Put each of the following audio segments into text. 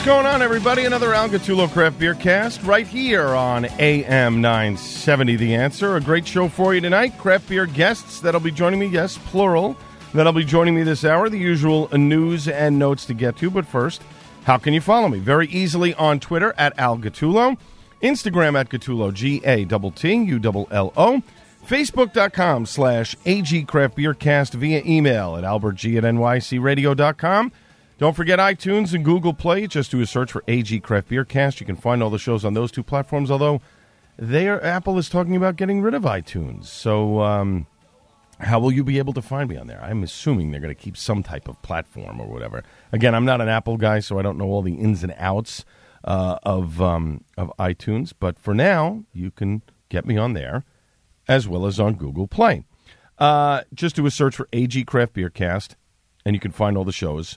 What's going on, everybody? Another Al Gattullo Craft Beer Cast right here on AM 970 The Answer. A great show for you tonight. Craft beer guests that'll be joining me, yes, plural, that'll be joining me this hour. The usual news and notes to get to. But first, how can you follow me? Very easily on Twitter at Al Gattullo, Instagram at Gattullo, G A T T U L L O. Facebook.com slash AG Craft Beer Cast via email at albertg at nycradio.com. Don't forget iTunes and Google Play. Just do a search for AG Craft Beer Cast. You can find all the shows on those two platforms, although they are, Apple is talking about getting rid of iTunes. So um, how will you be able to find me on there? I'm assuming they're going to keep some type of platform or whatever. Again, I'm not an Apple guy, so I don't know all the ins and outs uh, of, um, of iTunes. But for now, you can get me on there as well as on Google Play. Uh, just do a search for AG Craft Beer Cast, and you can find all the shows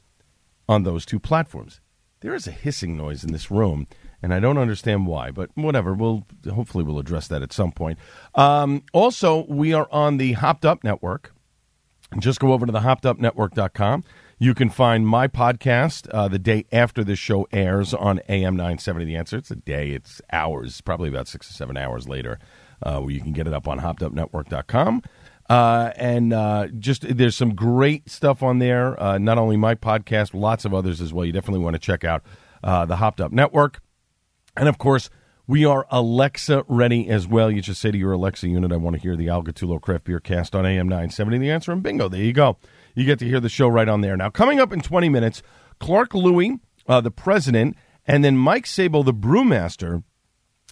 on those two platforms. There is a hissing noise in this room, and I don't understand why, but whatever. We'll hopefully we'll address that at some point. Um, also, we are on the Hopped Up Network. Just go over to the hoppedupnetwork.com. You can find my podcast uh, the day after this show airs on AM 970 The Answer. It's a day, it's hours, probably about six or seven hours later, uh, where you can get it up on hoppedupnetwork.com. Uh, and uh, just there's some great stuff on there. Uh, not only my podcast, lots of others as well. You definitely want to check out uh, the Hopped Up Network. And of course, we are Alexa ready as well. You just say to your Alexa unit, I want to hear the Al Gattullo Craft Beer Cast on AM 970. The answer, and bingo, there you go. You get to hear the show right on there. Now, coming up in 20 minutes, Clark Lewey, uh, the president, and then Mike Sabo, the brewmaster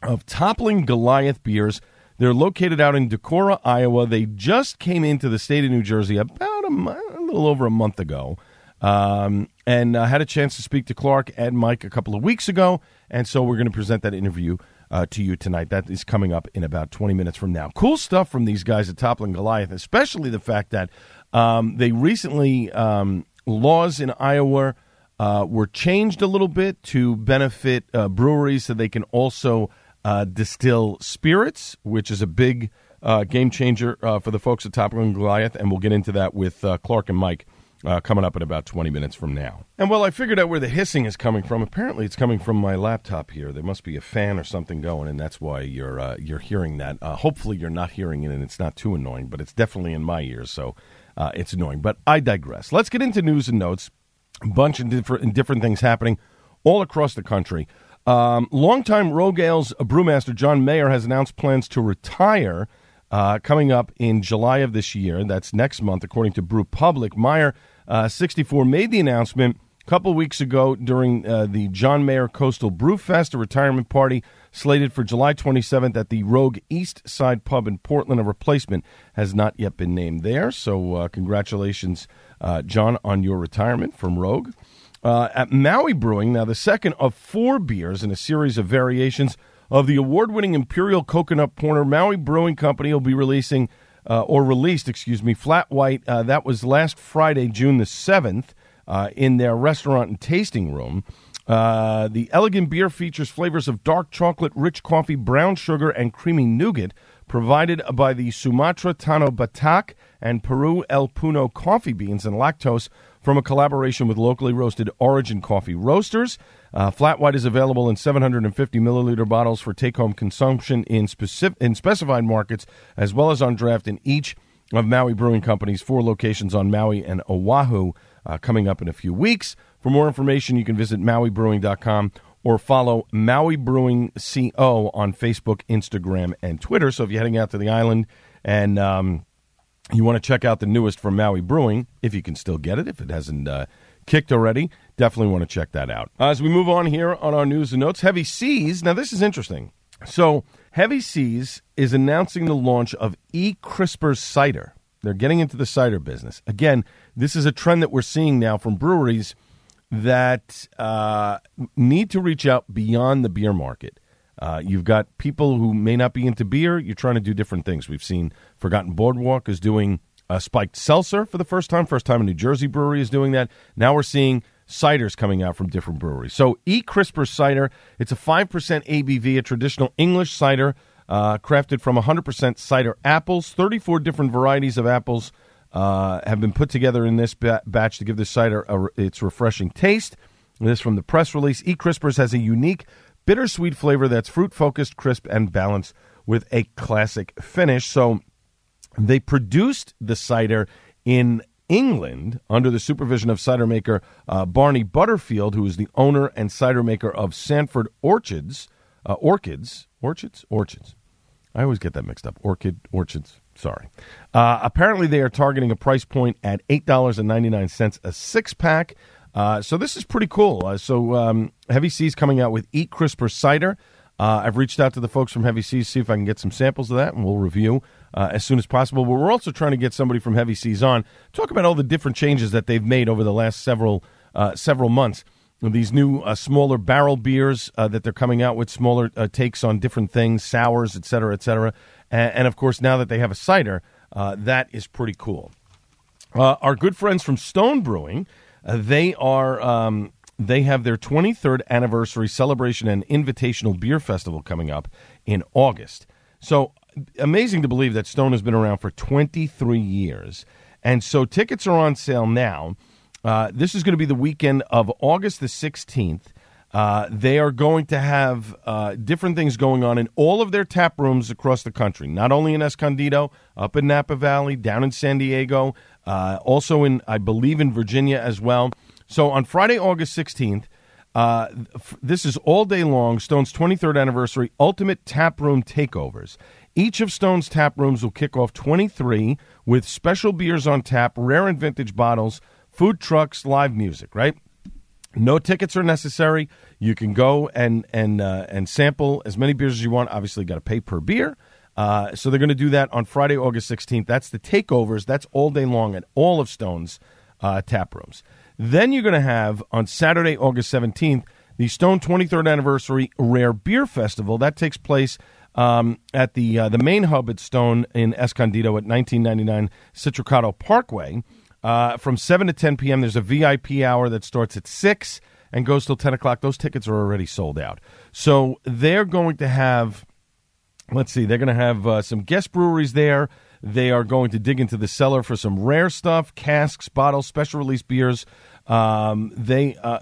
of Toppling Goliath Beers. They're located out in Decorah, Iowa. They just came into the state of New Jersey about a, a little over a month ago. Um, and I uh, had a chance to speak to Clark and Mike a couple of weeks ago. And so we're going to present that interview uh, to you tonight. That is coming up in about 20 minutes from now. Cool stuff from these guys at Toppling Goliath, especially the fact that um, they recently, um, laws in Iowa uh, were changed a little bit to benefit uh, breweries so they can also uh, distill spirits, which is a big uh, game changer uh, for the folks at Top Toppling Goliath, and we'll get into that with uh, Clark and Mike uh, coming up in about 20 minutes from now. And while I figured out where the hissing is coming from. Apparently, it's coming from my laptop here. There must be a fan or something going, and that's why you're uh, you're hearing that. hopefully, you're not hearing it, and it's not too annoying, but it's definitely in my ears, so it's annoying. But I digress. Let's get into news and notes. A bunch of different, different things happening all across the country. Um, longtime Rogue Ales brewmaster John Maier has announced plans to retire uh, coming up in July of this year. That's next month, according to Brew Public. Maier, uh, 64, made the announcement a couple weeks ago during uh, the John Maier Coastal Brew Fest, a retirement party slated for July 27th at the Rogue East Side Pub in Portland. A replacement has not yet been named there. So, uh, congratulations, uh, John, on your retirement from Rogue uh, at Maui Brewing. Now, the second of four beers in a series of variations of the award winning Imperial Coconut Porter. Maui Brewing Company will be releasing, uh, or released, excuse me, Flat White. Uh, that was last Friday, June the 7th, uh, in their restaurant and tasting room. Uh, the elegant beer features flavors of dark chocolate, rich coffee, brown sugar, and creamy nougat, provided by the Sumatra Tano Batak and Peru El Puno coffee beans and lactose from a collaboration with locally roasted Origin Coffee Roasters. Uh, flat white is available in 750 milliliter bottles for take home consumption in, specific, in specified markets, as well as on draft in each of Maui Brewing Company's four locations on Maui and Oahu uh, coming up in a few weeks. For more information, you can visit mauibrewing.com or follow Maui Brewing CO on Facebook, Instagram, and Twitter. So if you're heading out to the island and um, you want to check out the newest from Maui Brewing, if you can still get it, if it hasn't uh, kicked already, definitely want to check that out. As we move on here on our news and notes, Heavy Seas. Now, this is interesting. So, Heavy Seas is announcing the launch of E Crisper's cider. They're getting into the cider business. Again, this is a trend that we're seeing now from breweries that uh, need to reach out beyond the beer market. Uh, you've got people who may not be into beer. You're trying to do different things. We've seen Forgotten Boardwalk is doing a spiked seltzer for the first time. First time a New Jersey brewery is doing that. Now we're seeing ciders coming out from different breweries. So, E Crisper cider. It's a five percent ABV, a traditional English cider uh, crafted from 100% cider apples. 34 different varieties of apples uh, have been put together in this ba- batch to give this cider a, its refreshing taste. This from the press release. E Crispers has a unique bittersweet flavor that's fruit focused, crisp, and balanced with a classic finish. So they produced the cider in England under the supervision of cider maker uh, Barney Butterfield, who is the owner and cider maker of Sandford Orchards, uh, Orchids, Orchids, Orchids. I always get that mixed up. Orchid, Orchids. Sorry. Uh, apparently, they are targeting a price point at eight dollars and ninety nine cents a six pack. Uh, so this is pretty cool. Uh, so um, Heavy Seas coming out with Eat Crisper cider. Uh, I've reached out to the folks from Heavy Seas, see if I can get some samples of that, and we'll review uh, as soon as possible. But we're also trying to get somebody from Heavy Seas on talk about all the different changes that they've made over the last several uh, several months. These new uh, smaller barrel beers that they're coming out with, smaller takes on different things, sours, et cetera, et cetera. And, and of course, now that they have a cider, that is pretty cool. our good friends from Stone Brewing, they are. Um, they have their 23rd anniversary celebration and invitational beer festival coming up in August. So amazing to believe that Stone has been around for 23 years. And so tickets are on sale now. Uh, this is going to be the weekend of August the 16th. Uh, they are going to have uh, different things going on in all of their tap rooms across the country, not only in Escondido, up in Napa Valley, down in San Diego, uh, also in, I believe, in Virginia as well. So on Friday, August 16th, uh, f- this is all day long, Stone's 23rd anniversary Ultimate Tap Room Takeovers. Each of Stone's tap rooms will kick off 23 with special beers on tap, rare and vintage bottles, food trucks, live music, right? No tickets are necessary. You can go and and uh, and sample as many beers as you want. Obviously, got to pay per beer. Uh, so they're going to do that on Friday, August 16th. That's the takeovers. That's all day long at all of Stone's uh, tap rooms. Then you're going to have on Saturday, August 17th, the Stone 23rd Anniversary Rare Beer Festival. That takes place um, at the uh, the main hub at Stone in Escondido at 1999 Citricado Parkway. Uh, from 7 to 10 p.m., there's a VIP hour that starts at 6 and goes till 10 o'clock. Those tickets are already sold out. So they're going to have, let's see, they're going to have uh, some guest breweries there. They are going to dig into the cellar for some rare stuff, casks, bottles, special release beers. Um, they uh,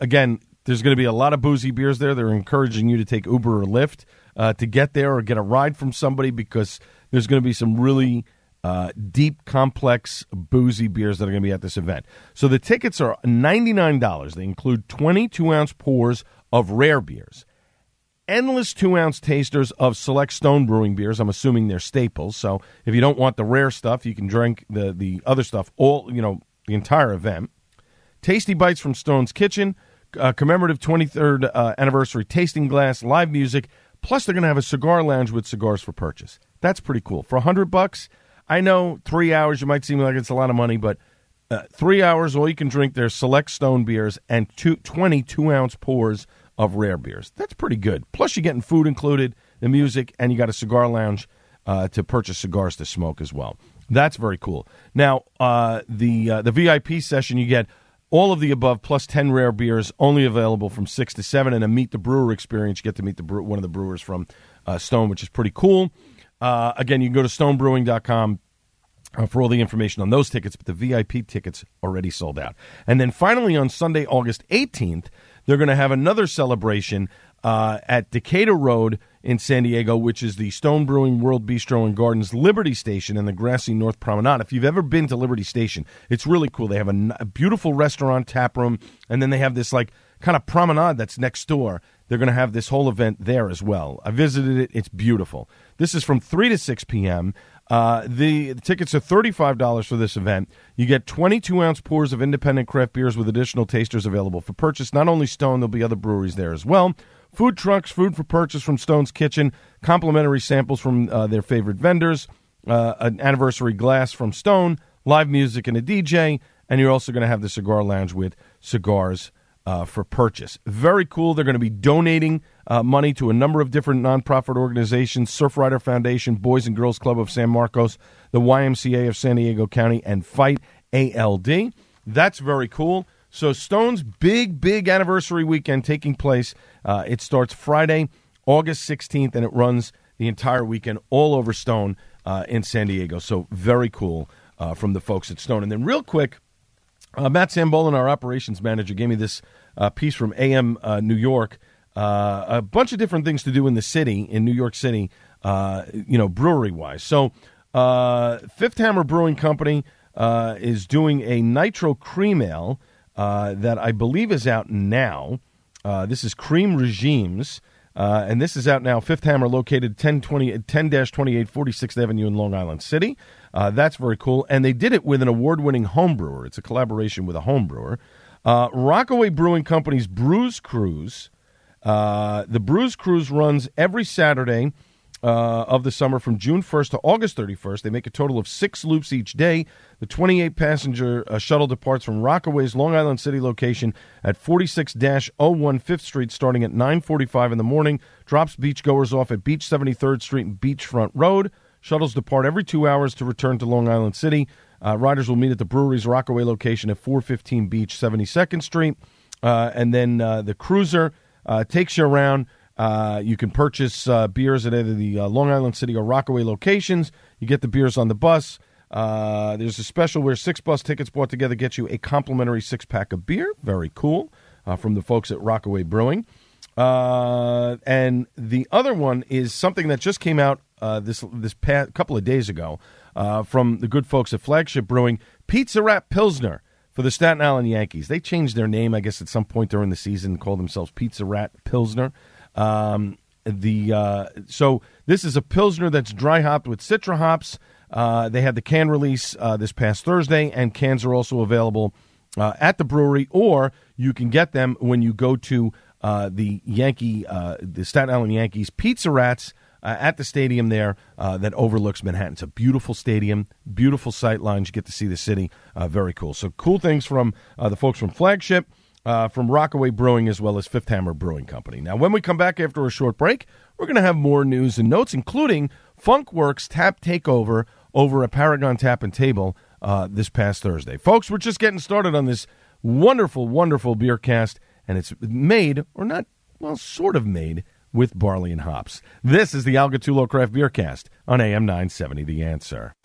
again, there's going to be a lot of boozy beers there. They're encouraging you to take Uber or Lyft uh, to get there or get a ride from somebody because there's going to be some really uh, deep, complex, boozy beers that are going to be at this event. So the tickets are $99. They include 22 ounce pours of rare beers, endless two ounce tasters of select Stone Brewing beers. I'm assuming they're staples. So if you don't want the rare stuff, you can drink the, the other stuff, all, you know, the entire event. Tasty Bites from Stone's Kitchen, uh, commemorative 23rd uh, anniversary tasting glass, live music. Plus, they're going to have a cigar lounge with cigars for purchase. That's pretty cool. For 100 bucks, I know three hours, you might seem like it's a lot of money, but uh, three hours, all you can drink their select stone beers and two, 22 ounce pours of rare beers. That's pretty good. Plus, you're getting food included, the music, and you got a cigar lounge uh, to purchase cigars to smoke as well. That's very cool. Now, uh, the uh, the VIP session, you get all of the above plus 10 rare beers only available from 6 to 7 and a meet the brewer experience you get to meet the one of the brewers from uh, stone which is pretty cool uh, again you can go to stonebrewing.com uh, for all the information on those tickets but the vip tickets already sold out and then finally on sunday august 18th they're going to have another celebration uh, at decatur road in San Diego, which is the Stone Brewing World Bistro and Gardens Liberty Station in the grassy North Promenade. If you've ever been to Liberty Station, it's really cool. They have a, a beautiful restaurant tap room, and then they have this like kind of promenade that's next door. They're going to have this whole event there as well. I visited it; it's beautiful. This is from three to six p.m. Uh, the, the tickets are $35 for this event. You get 22 ounce pours of independent craft beers with additional tasters available for purchase. Not only Stone, there'll be other breweries there as well. Food trucks, food for purchase from Stone's Kitchen, complimentary samples from uh, their favorite vendors, uh, an anniversary glass from Stone, live music and a DJ, and you're also going to have the cigar lounge with cigars uh, for purchase. Very cool. They're going to be donating uh, money to a number of different nonprofit organizations Surfrider Foundation, Boys and Girls Club of San Marcos, the YMCA of San Diego County, and Fight ALD. That's very cool. So, Stone's big, big anniversary weekend taking place. Uh, it starts Friday, August 16th, and it runs the entire weekend all over Stone uh, in San Diego. So, very cool uh, from the folks at Stone. And then, real quick, uh, Matt Sambolin, our operations manager, gave me this uh, piece from AM uh, New York. Uh, a bunch of different things to do in the city, in New York City, uh, you know, brewery wise. So, uh, Fifth Hammer Brewing Company is doing a nitro cream ale that I believe is out now. this is Cream Regimes. And this is out now. Fifth Hammer, located 10 28 46th Avenue in Long Island City. Uh, that's very cool. And they did it with an award winning home brewer. It's a collaboration with a home brewer. Uh, Rockaway Brewing Company's Brews Cruise. Uh, the Brews Cruise runs every Saturday uh, of the summer from June 1st to August 31st. They make a total of six loops each day. The 28 passenger uh, shuttle departs from Rockaway's Long Island City location at 46 01 5th Street starting at 9.45 in the morning. Drops beachgoers off at Beach 73rd Street and Beachfront Road. Shuttles depart every two hours to return to Long Island City. Uh, riders will meet at the brewery's Rockaway location at 415 Beach, 72nd Street. Uh, and then uh, the cruiser uh, takes you around. Uh, you can purchase uh, beers at either the Long Island City or Rockaway locations. You get the beers on the bus. there's a special where six bus tickets bought together get you a complimentary six pack of beer. Very cool from the folks at Rockaway Brewing. and the other one is something that just came out uh, this this past couple of days ago uh, from the good folks at Flagship Brewing, Pizza Rat Pilsner for the Staten Island Yankees. They changed their name, I guess, at some point during the season, called themselves Pizza Rat Pilsner. Um, the uh, so this is a pilsner that's dry hopped with citra hops. Uh, they had the can release uh, this past Thursday, and cans are also available uh, at the brewery, or you can get them when you go to uh, the Yankee, the Staten Island Yankees Pizza Rats uh, at the stadium there uh, that overlooks Manhattan. It's a beautiful stadium, beautiful sight lines. You get to see the city. Uh, very cool. So cool things from uh, the folks from Flagship. Uh, from Rockaway Brewing as well as Fifth Hammer Brewing Company. Now, when we come back after a short break, we're going to have more news and notes, including Funkwerks Tap Takeover over at Paragon Tap and Table uh, this past Thursday. Folks, we're just getting started on this wonderful, wonderful beer cast, and it's made, or not, well, sort of made with barley and hops. This is the Al Gattullo Craft Beer Cast on AM 970 The Answer.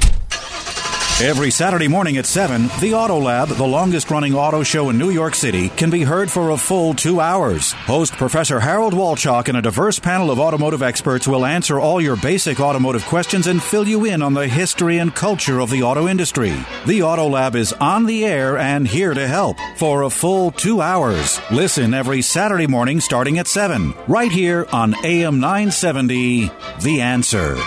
Every Saturday morning at 7, the Auto Lab, the longest running auto show in New York City, can be heard for a full two hours. Host Professor Harold Walchuk and a diverse panel of automotive experts will answer all your basic automotive questions and fill you in on the history and culture of the auto industry. The Auto Lab is on the air and here to help for a full two hours. Listen every Saturday morning starting at 7, right here on AM 970, The Answer.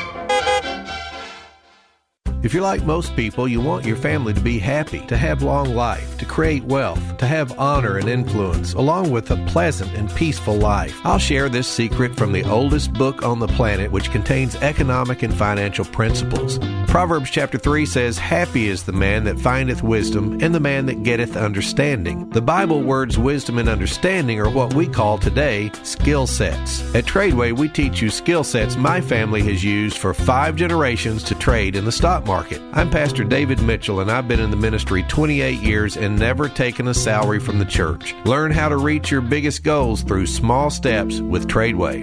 If you're like most people, you want your family to be happy, to have long life, to create wealth, to have honor and influence, along with a pleasant and peaceful life. I'll share this secret from the oldest book on the planet, which contains economic and financial principles. Proverbs chapter 3 says, Happy is the man that findeth wisdom, and the man that getteth understanding. The Bible words wisdom and understanding are what we call today skill sets. At Tradeway, we teach you skill sets my family has used for five generations to trade in the stock market market. I'm Pastor David Mitchell, and I've been in the ministry 28 years and never taken a salary from the church. Learn how to reach your biggest goals through small steps with Tradeway.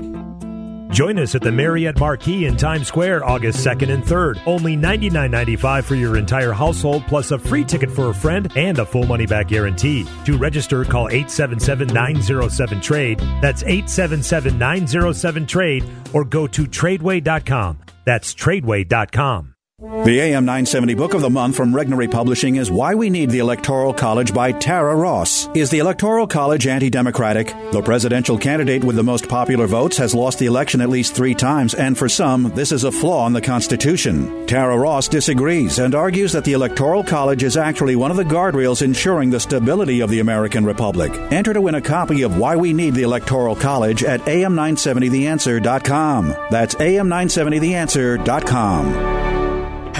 Join us at the Marriott Marquis in Times Square August 2nd and 3rd. Only $99.95 for your entire household, plus a free ticket for a friend and a full money back guarantee. To register, call 877 907 Trade. That's 877 907 Trade or go to tradeway.com. That's tradeway.com. The AM 970 book of the month from Regnery Publishing is Why We Need the Electoral College by Tara Ross. Is the Electoral College anti democratic? The presidential candidate with the most popular votes has lost the election at least three times, and for some, this is a flaw in the Constitution. Tara Ross disagrees and argues that the Electoral College is actually one of the guardrails ensuring the stability of the American Republic. Enter to win a copy of Why We Need the Electoral College at am970theanswer.com. That's am970theanswer.com.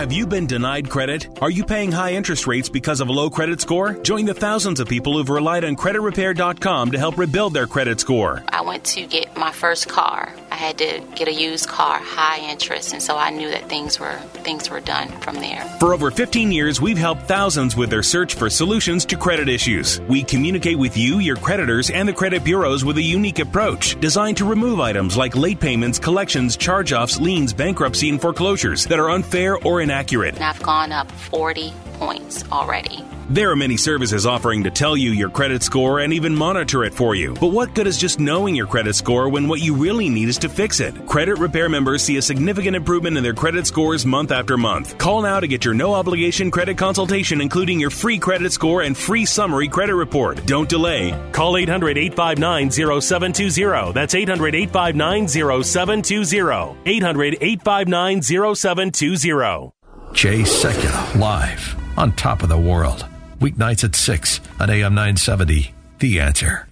Have you been denied credit? Are you paying high interest rates because of a low credit score? Join the thousands of people who've relied on creditrepair.com to help rebuild their credit score. I went to get my first car. I had to get a used car, high interest, and so I knew that things were things were done from there. For over 15 years, we've helped thousands with their search for solutions to credit issues. We communicate with you, your creditors, and the credit bureaus with a unique approach designed to remove items like late payments, collections, charge-offs, liens, bankruptcy, and foreclosures that are unfair or inaccurate. And I've gone up 40 points already. There are many services offering to tell you your credit score and even monitor it for you. But what good is just knowing your credit score when what you really need is to fix it? Credit repair members see a significant improvement in their credit scores month after month. Call now to get your no obligation credit consultation, including your free credit score and free summary credit report. Don't delay. Call 800 859 0720. That's 800 859 0720. 800 859 0720. Jay Sekulow, live on top of the world. Weeknights at 6 on AM 970. The answer.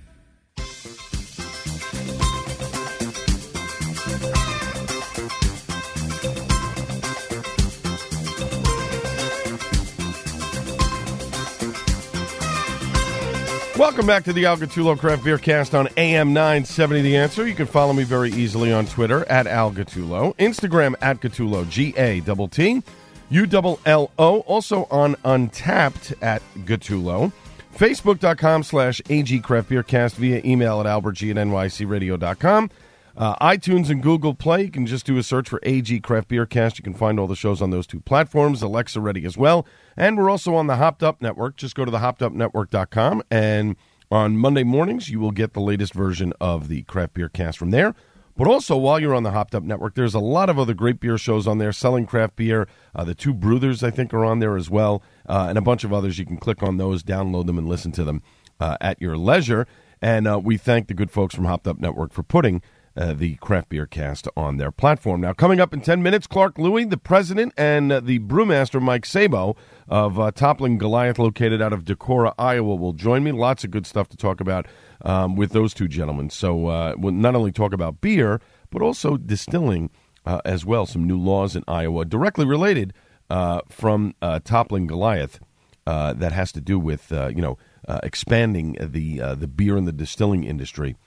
Welcome back to the Al Gattullo Craft Beer Cast on AM 970 The Answer. You can follow me very easily on Twitter at Al Gattullo, Instagram at Gattullo, G A T T, U L L O, also on Untappd at Gattullo, Facebook.com slash AG Craft Beer Cast via email at albertg at nycradio.com. Uh, iTunes and Google Play, you can just do a search for AG Craft Beer Cast. You can find all the shows on those two platforms. Alexa ready as well. And we're also on the Hopped Up Network. Just go to the hoppedupnetwork.com. And on Monday mornings, you will get the latest version of the Craft Beer Cast from there. But also, while you're on the Hopped Up Network, there's a lot of other great beer shows on there selling craft beer. Uh, the two Brothers, I think, are on there as well, uh, and a bunch of others. You can click on those, download them, and listen to them uh, at your leisure. And uh, we thank the good folks from Hopped Up Network for putting uh, the Craft Beer Cast on their platform. Now, coming up in 10 minutes, Clark Lewey, the president, and uh, the brewmaster, Mike Sabo, of uh, Toppling Goliath, located out of Decorah, Iowa, will join me. Lots of good stuff to talk about um, with those two gentlemen. So uh, we'll not only talk about beer, but also distilling uh, as well. Some new laws in Iowa directly related uh, from Toppling Goliath that has to do with, you know, expanding the, the beer and the distilling industry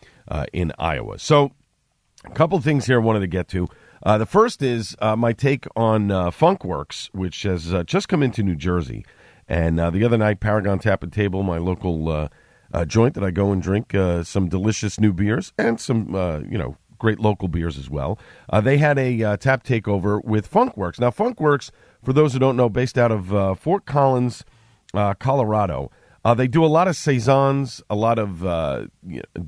in Iowa. So a couple things here I wanted to get to. Uh, the first is uh, my take on uh, Funkwerks, which has uh, just come into New Jersey. And uh, the other night, Paragon Tap and Table, my local uh, joint that I go and drink some delicious new beers and some, you know, great local beers as well. they had a tap takeover with Funkwerks. Now, Funkwerks, for those who don't know, based out of Fort Collins, Colorado. they do a lot of saisons, a lot of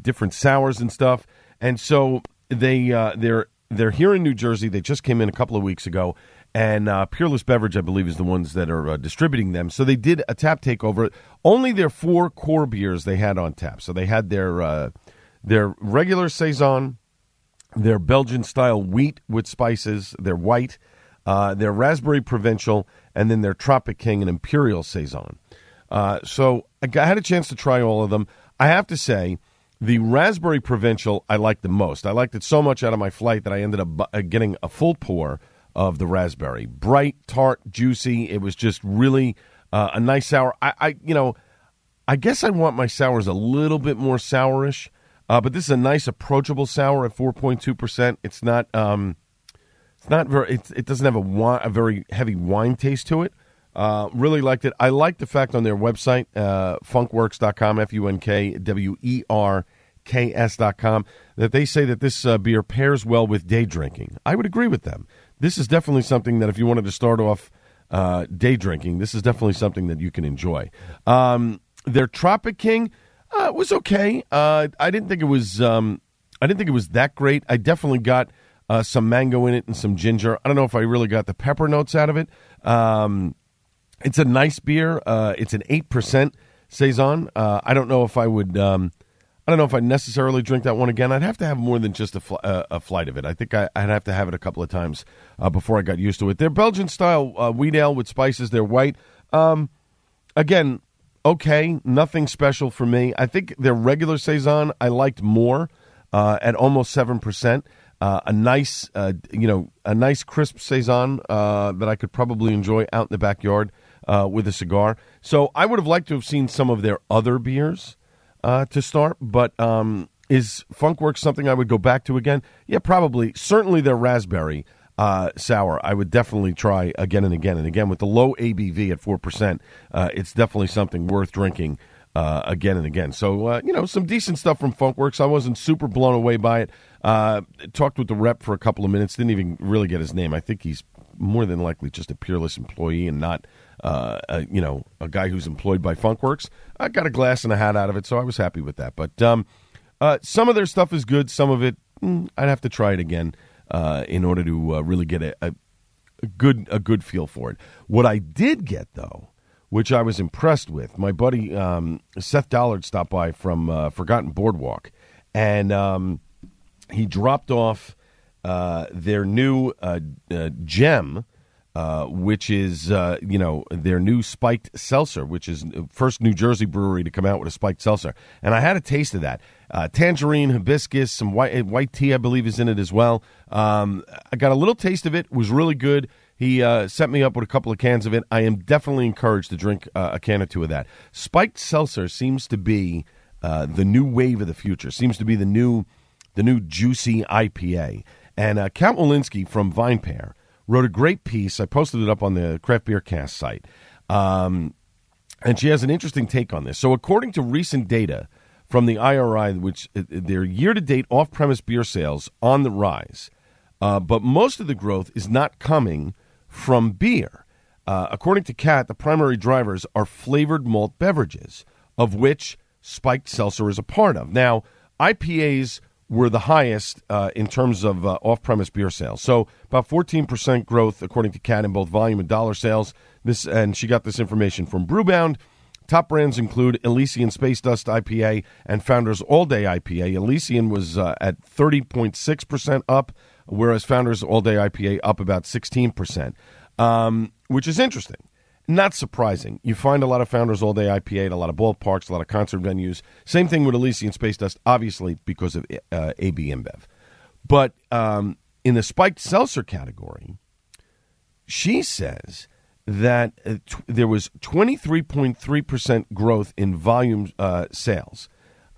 different sours and stuff. And so they uh, they're they're here in New Jersey. They just came in a couple of weeks ago, and uh, Peerless Beverage, I believe, is the ones that are uh, distributing them. So they did a tap takeover. Only their four core beers they had on tap. So they had their uh, their regular saison, their Belgian style wheat with spices, their white, uh, their raspberry provincial, and then their Tropic King and Imperial saison. Uh, so I had a chance to try all of them. I have to say the Raspberry Provincial I liked the most. I liked it so much out of my flight that I ended up uh, getting a full pour of the raspberry. Bright, tart, juicy. It was just really uh, a nice sour. I, I, you know, I guess I want my sours a little bit more sourish, uh, but this is a nice, approachable sour at 4.2 percent. It's not, um, it's not very. It's, it doesn't have a, a very heavy wine taste to it. Uh, really liked it. I like the fact on their website, uh, funkwerks.com, F U N K W E R ks.com that they say that this uh, beer pairs well with day drinking. I would agree with them. This is definitely something that if you wanted to start off uh, day drinking, this is definitely something that you can enjoy. Um, their Tropic King uh, was okay. Uh, I didn't think it was. Um, I didn't think it was that great. I definitely got uh, some mango in it and some ginger. I don't know if I really got the pepper notes out of it. Um, it's a nice beer. Uh, it's an eight percent saison. Uh, I don't know if I would. Um, I don't know if I necessarily drink that one again. I'd have to have more than just a, fl- uh, a flight of it. I think I, would have to have it a couple of times uh, before I got used to it. They're Belgian style uh, wheat ale with spices. They're white. Um, again, okay, nothing special for me. I think their regular saison I liked more uh, at almost seven percent. Uh, a nice, uh, you know, a nice crisp saison that I could probably enjoy out in the backyard with a cigar. So I would have liked to have seen some of their other beers uh, to start, but um, is Funkwerks something I would go back to again? Yeah, probably. Certainly their raspberry uh, sour, I would definitely try again and again and again. With the low ABV at 4%, uh, it's definitely something worth drinking uh, again and again. So, uh, you know, some decent stuff from Funkwerks. I wasn't super blown away by it. Uh, talked with the rep for a couple of minutes, didn't even really get his name. I think he's more than likely just a peerless employee and not uh, a, you know, a guy who's employed by Funkwerks. I got a glass and a hat out of it, so I was happy with that. But um, uh, some of their stuff is good. Some of it, mm, I'd have to try it again uh, in order to uh, really get a, a, good a good feel for it. What I did get though, which I was impressed with, my buddy um, Seth Dollard stopped by from uh, Forgotten Boardwalk, and um, he dropped off uh, their new gem uh, which is uh, you know their new spiked seltzer, which is first New Jersey brewery to come out with a spiked seltzer, and I had a taste of that. Uh, tangerine, hibiscus, some white white tea, I believe, is in it as well. Um, I got a little taste of it; was really good. He uh, set me up with a couple of cans of it. I am definitely encouraged to drink uh, a can or two of that. Spiked seltzer seems to be the new wave of the future. Seems to be the new the new juicy IPA. And uh, Kat Wolinski from VinePair wrote a great piece. I posted it up on the Craft Beer Cast site. Um, and she has an interesting take on this. So, according to recent data from the IRI, which uh, their year to date off premise beer sales on the rise, uh, but most of the growth is not coming from beer. Uh, according to Kat, the primary drivers are flavored malt beverages, of which spiked seltzer is a part of. Now, IPAs were the highest uh, in terms of uh, off-premise beer sales. So about 14% growth, according to Kat, in both volume and dollar sales. This and she got this information from Brewbound. Top brands include Elysian Space Dust IPA and Founders All Day IPA. Elysian was uh, at 30.6% up, whereas Founders All Day IPA up about 16%, um, which is interesting not surprising. You find a lot of Founders All Day IPA at a lot of ballparks, a lot of concert venues. Same thing with Elysian Space Dust, obviously because of uh, AB InBev. But um, in the spiked seltzer category, she says that uh, t- there was 23.3% growth in volume uh, sales.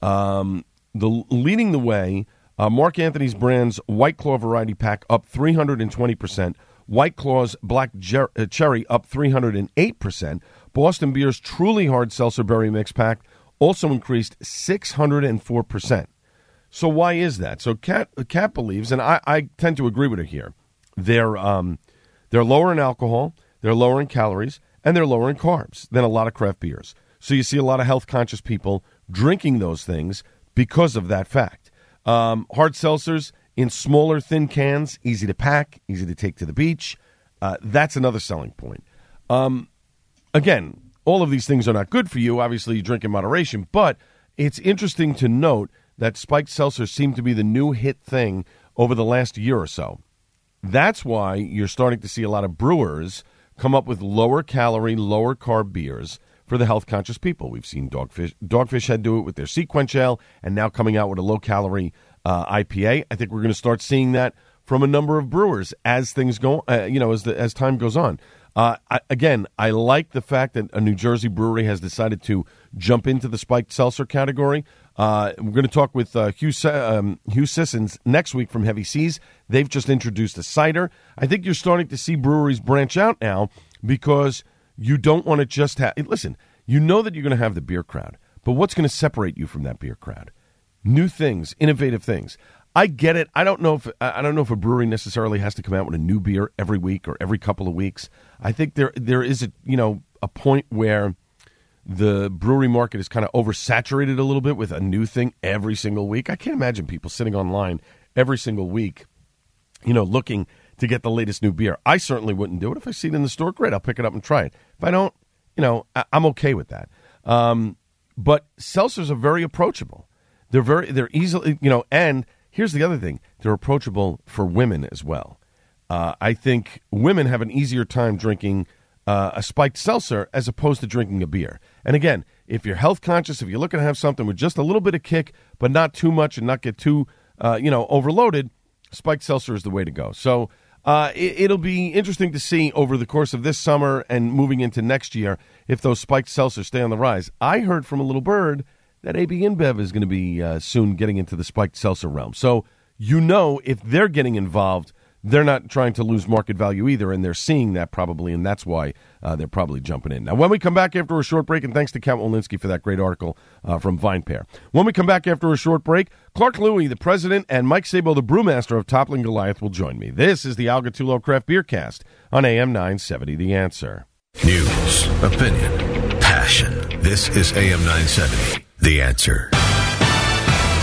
Um, the leading the way, uh, Mark Anthony's brand's White Claw variety pack up 320%. White Claw's Black Jer- uh, Cherry up 308%. Boston Beer's Truly Hard Seltzer Berry Mix Pack also increased 604%. So why is that? So Kat, Kat believes, and I, I tend to agree with her here, they're, um, they're lower in alcohol, they're lower in calories, and they're lower in carbs than a lot of craft beers. So you see a lot of health conscious people drinking those things because of that fact. Um, hard seltzers, in smaller, thin cans, easy to pack, easy to take to the beach. Uh, that's another selling point. Um, again, all of these things are not good for you. Obviously, you drink in moderation, but it's interesting to note that spiked seltzer seemed to be the new hit thing over the last year or so. That's why you're starting to see a lot of brewers come up with lower calorie, lower carb beers for the health conscious people. We've seen Dogfish Dogfish Head do it with their SeaQuench Ale, and now coming out with a low calorie uh, IPA. I think we're going to start seeing that from a number of brewers as things go. Uh, you know, as the, as time goes on. Uh, I, again, I like the fact that a New Jersey brewery has decided to jump into the spiked seltzer category. Uh, we're going to talk with uh, Hugh, um, Hugh Sissons next week from Heavy Seas. They've just introduced a cider. I think you're starting to see breweries branch out now because you don't want to just have. Listen, you know that you're going to have the beer crowd, but what's going to separate you from that beer crowd? New things, innovative things. I get it. I don't know if I don't know if a brewery necessarily has to come out with a new beer every week or every couple of weeks. I think there there is a you know a point where the brewery market is kind of oversaturated a little bit with a new thing every single week. I can't imagine people sitting online every single week you know, looking to get the latest new beer. I certainly wouldn't do it. If I see it in the store, great, I'll pick it up and try it. If I don't, you know, I- am okay with that. Um, but seltzers are very approachable. They're very, they're easily, you know, and here's the other thing they're approachable for women as well. Uh, I think women have an easier time drinking uh, a spiked seltzer as opposed to drinking a beer. And again, if you're health conscious, if you're looking to have something with just a little bit of kick, but not too much and not get too, uh, you know, overloaded, spiked seltzer is the way to go. So uh, it, will be interesting to see over the course of this summer and moving into next year if those spiked seltzers stay on the rise. I heard from a little bird that AB InBev is going to be uh, soon getting into the spiked seltzer realm. So you know if they're getting involved – they're not trying to lose market value either, and they're seeing that probably, and that's why uh, they're probably jumping in. Now, when we come back after a short break, and thanks to Kent Wolinski for that great article uh, from VinePair. When we come back after a short break, Clark Lewey, the president, and Mike Sabo, the brewmaster of Toppling Goliath, will join me. This is the Al Gattullo Craft Beer Cast on AM 970 The Answer. News, opinion, passion. This is AM 970 The Answer.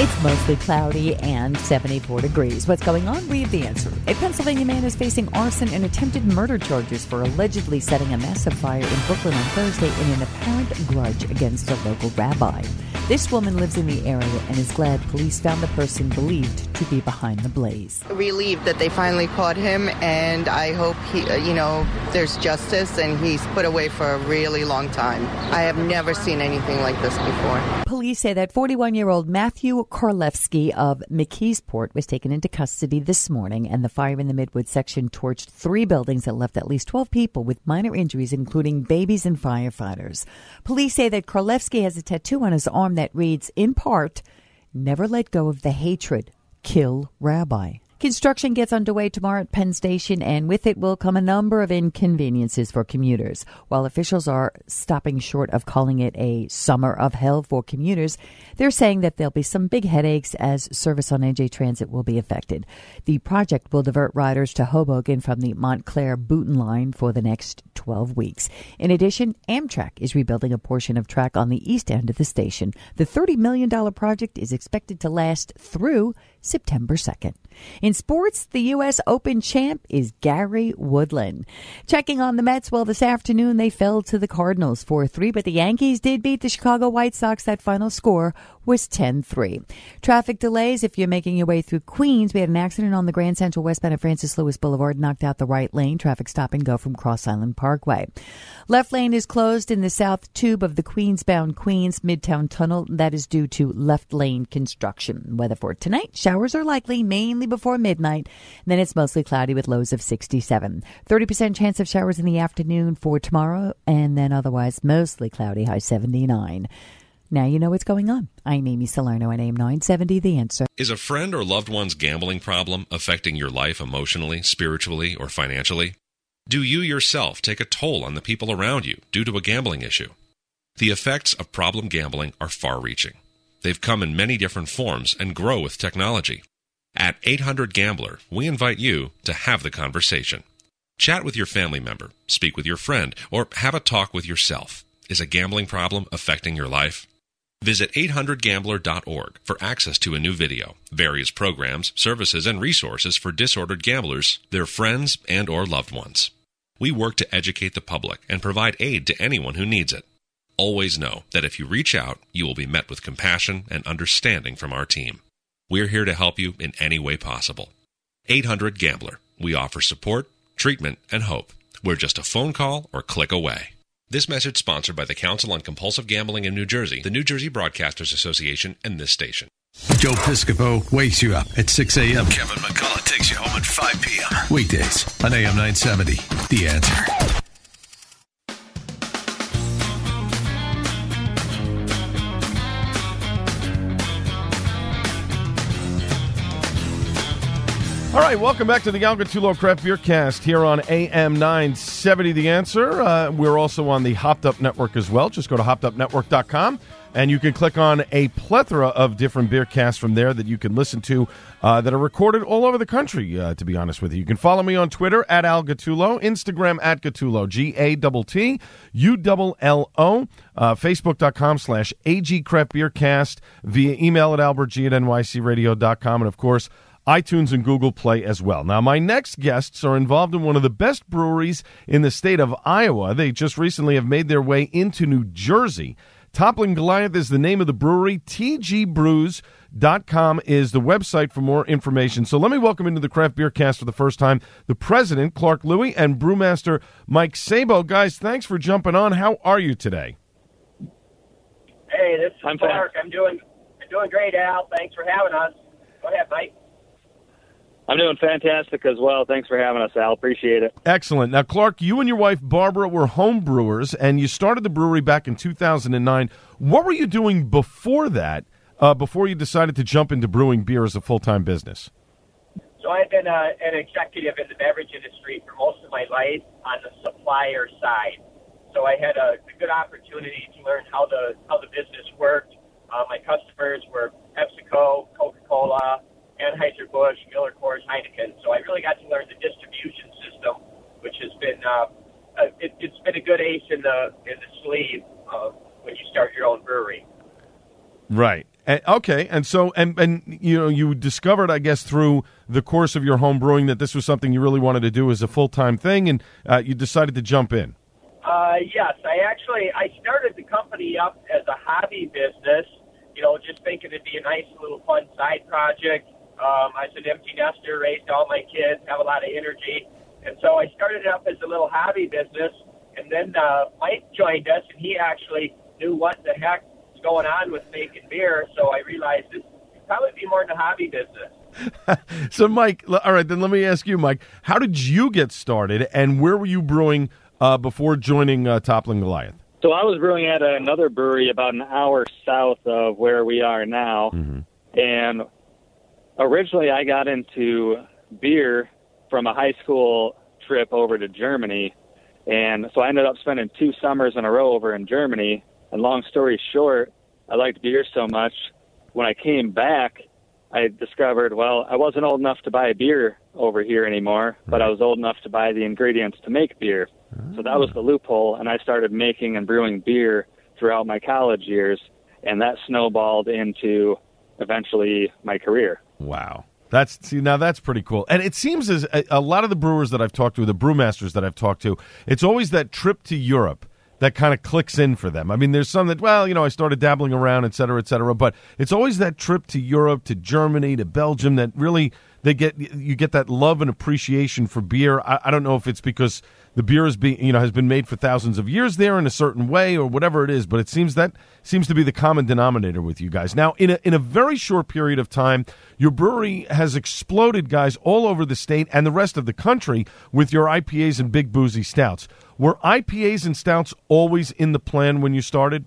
It's mostly cloudy and 74 degrees. What's going on? Read the answer. A Pennsylvania man is facing arson and attempted murder charges for allegedly setting a massive fire in Brooklyn on Thursday in an apparent grudge against a local rabbi. This woman lives in the area and is glad police found the person believed to be behind the blaze. Relieved that they finally caught him, and I hope he, uh, you know, there's justice and he's put away for a really long time. I have never seen anything like this before. Police say that 41 year old Matthew Korlevsky of McKeesport was taken into custody this morning, and the fire in the Midwood section torched three buildings that left at least 12 people with minor injuries, including babies and firefighters. Police say that Korlevsky has a tattoo on his arm that reads, in part, Never let go of the hatred, kill Rabbi. Construction gets underway tomorrow at Penn Station, and with it will come a number of inconveniences for commuters. While officials are stopping short of calling it a summer of hell for commuters, they're saying that there'll be some big headaches as service on NJ Transit will be affected. The project will divert riders to Hoboken from the Montclair Boonton line for the next 12 weeks. In addition, Amtrak is rebuilding a portion of track on the east end of the station. The $30 million project is expected to last through September 2nd. In sports, the U.S. Open champ is Gary Woodland. Checking on the Mets, well, this afternoon they fell to the Cardinals 4 3, but the Yankees did beat the Chicago White Sox. That final score was 10 3. Traffic delays if you're making your way through Queens. We had an accident on the Grand Central westbound of Francis Lewis Boulevard, knocked out the right lane. Traffic stop and go from Cross Island Parkway. Left lane is closed in the south tube of the Queensbound Queens Midtown Tunnel. That is due to left lane construction. Weather for tonight showers are likely, mainly before midnight. Then it's mostly cloudy with lows of 67. 30% chance of showers in the afternoon for tomorrow, and then otherwise mostly cloudy, high 79. Now you know what's going on. I'm Amy Salerno at AM 970 The Answer. Is a friend or loved one's gambling problem affecting your life emotionally, spiritually, or financially? Do you yourself take a toll on the people around you due to a gambling issue? The effects of problem gambling are far reaching. They've come in many different forms and grow with technology. At 800 Gambler, we invite you to have the conversation. Chat with your family member, speak with your friend, or have a talk with yourself. Is a gambling problem affecting your life? Visit 800gambler.org for access to a new video, various programs, services, and resources for disordered gamblers, their friends, and or loved ones. We work to educate the public and provide aid to anyone who needs it. Always know that if you reach out, you will be met with compassion and understanding from our team. We're here to help you in any way possible. 800 Gambler. We offer support, treatment, and hope. We're just a phone call or click away. This message sponsored by the Council on Compulsive Gambling in New Jersey, the New Jersey Broadcasters Association, and this station. Joe Piscopo wakes you up at 6 a.m. Kevin McCullough takes you home at 5 p.m. Weekdays on AM 970. The answer. All right, welcome back to the Al Gattullo Craft Beer Cast here on AM 970 The Answer. Uh, we're also on the Hopped Up Network as well. Just go to hoppedupnetwork.com and you can click on a plethora of different beer casts from there that you can listen to uh, that are recorded all over the country, uh, to be honest with you. You can follow me on Twitter at Al Gattullo, Instagram at Gattullo, G A T T U L L O, uh, Facebook.com slash AG Craft Beer Cast, via email at albertg at nycradio.com, and of course, iTunes and Google Play as well. Now, my next guests are involved in one of the best breweries in the state of Iowa. They just recently have made their way into New Jersey. Toppling Goliath is the name of the brewery. TGBrews.com is the website for more information. So let me welcome into the Craft Beer Cast for the first time the president, Clark Lewey, and brewmaster Mike Sabo. Guys, thanks for jumping on. How are you today? Hey, this is I'm Clark. I'm doing I'm doing great, Al. Thanks for having us. Go ahead, Mike. I'm doing fantastic as well. Thanks for having us, Al. Appreciate it. Excellent. Now, Clark, you and your wife Barbara were home brewers, and you started the brewery back in 2009. What were you doing before that? Uh, before you decided to jump into brewing beer as a full time business? So I've been uh, an executive in the beverage industry for most of my life on the supplier side. So I had a, a good opportunity to learn how the how the business worked. Uh, my customers were PepsiCo, Coca-Cola, Anheuser Busch, Miller Coors, Heineken. So I really got to learn the distribution system, which has been uh, uh, it, it's been a good ace in the in the sleeve uh, when you start your own brewery. Right. And, okay, and so and and you know you discovered, I guess, through the course of your home brewing that this was something you really wanted to do as a full time thing, and uh, you decided to jump in. Uh, yes, I actually I started the company up as a hobby business. You know, just thinking it'd be a nice little fun side project. Um, I was an empty nester, raised all my kids, have a lot of energy, and so I started it up as a little hobby business. And then uh, Mike joined us, and he actually knew what the heck was going on with making beer. So I realized this would probably be more than a hobby business. so, Mike, all right, then let me ask you, Mike, how did you get started, and where were you brewing uh, before joining uh, Toppling Goliath? So I was brewing at another brewery about an hour south of where we are now, and originally I got into beer from a high school trip over to Germany, and so I ended up spending two summers in a row over in Germany. And long story short, I liked beer so much. When I came back, I discovered well I wasn't old enough to buy beer over here anymore, but I was old enough to buy the ingredients to make beer. So that was the ah. loophole, and I started making and brewing beer throughout my college years, and that snowballed into eventually my career. Wow. That's see now that's pretty cool, and it seems as a, a lot of the brewers that I've talked to, the brewmasters that I've talked to, it's always that trip to Europe that kind of clicks in for them. I mean, there's some that well, you know, I started dabbling around, et cetera, et cetera, but it's always that trip to Europe, to Germany, to Belgium that really they get you get that love and appreciation for beer. I, I don't know if it's because the beer is being you know has been made for thousands of years there in a certain way or whatever it is, but it seems that seems to be the common denominator with you guys. Now, in a in a very short period of time, your brewery has exploded, guys, all over the state and the rest of the country with your IPAs and big boozy stouts. Were IPAs and stouts always in the plan when you started?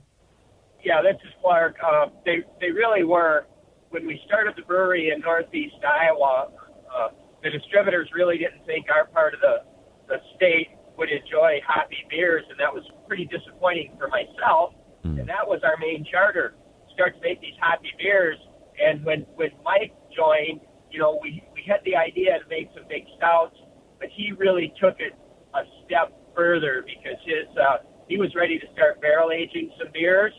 Yeah, this is Clark. Uh, they they really were. When we started the brewery in Northeast Iowa, uh, the distributors really didn't think our part of the the state would enjoy hoppy beers, and that was pretty disappointing for myself. And that was our main charter: start to make these hoppy beers. And when when Mike joined, you know, we we had the idea to make some big stouts, but he really took it a step further because his uh, he was ready to start barrel aging some beers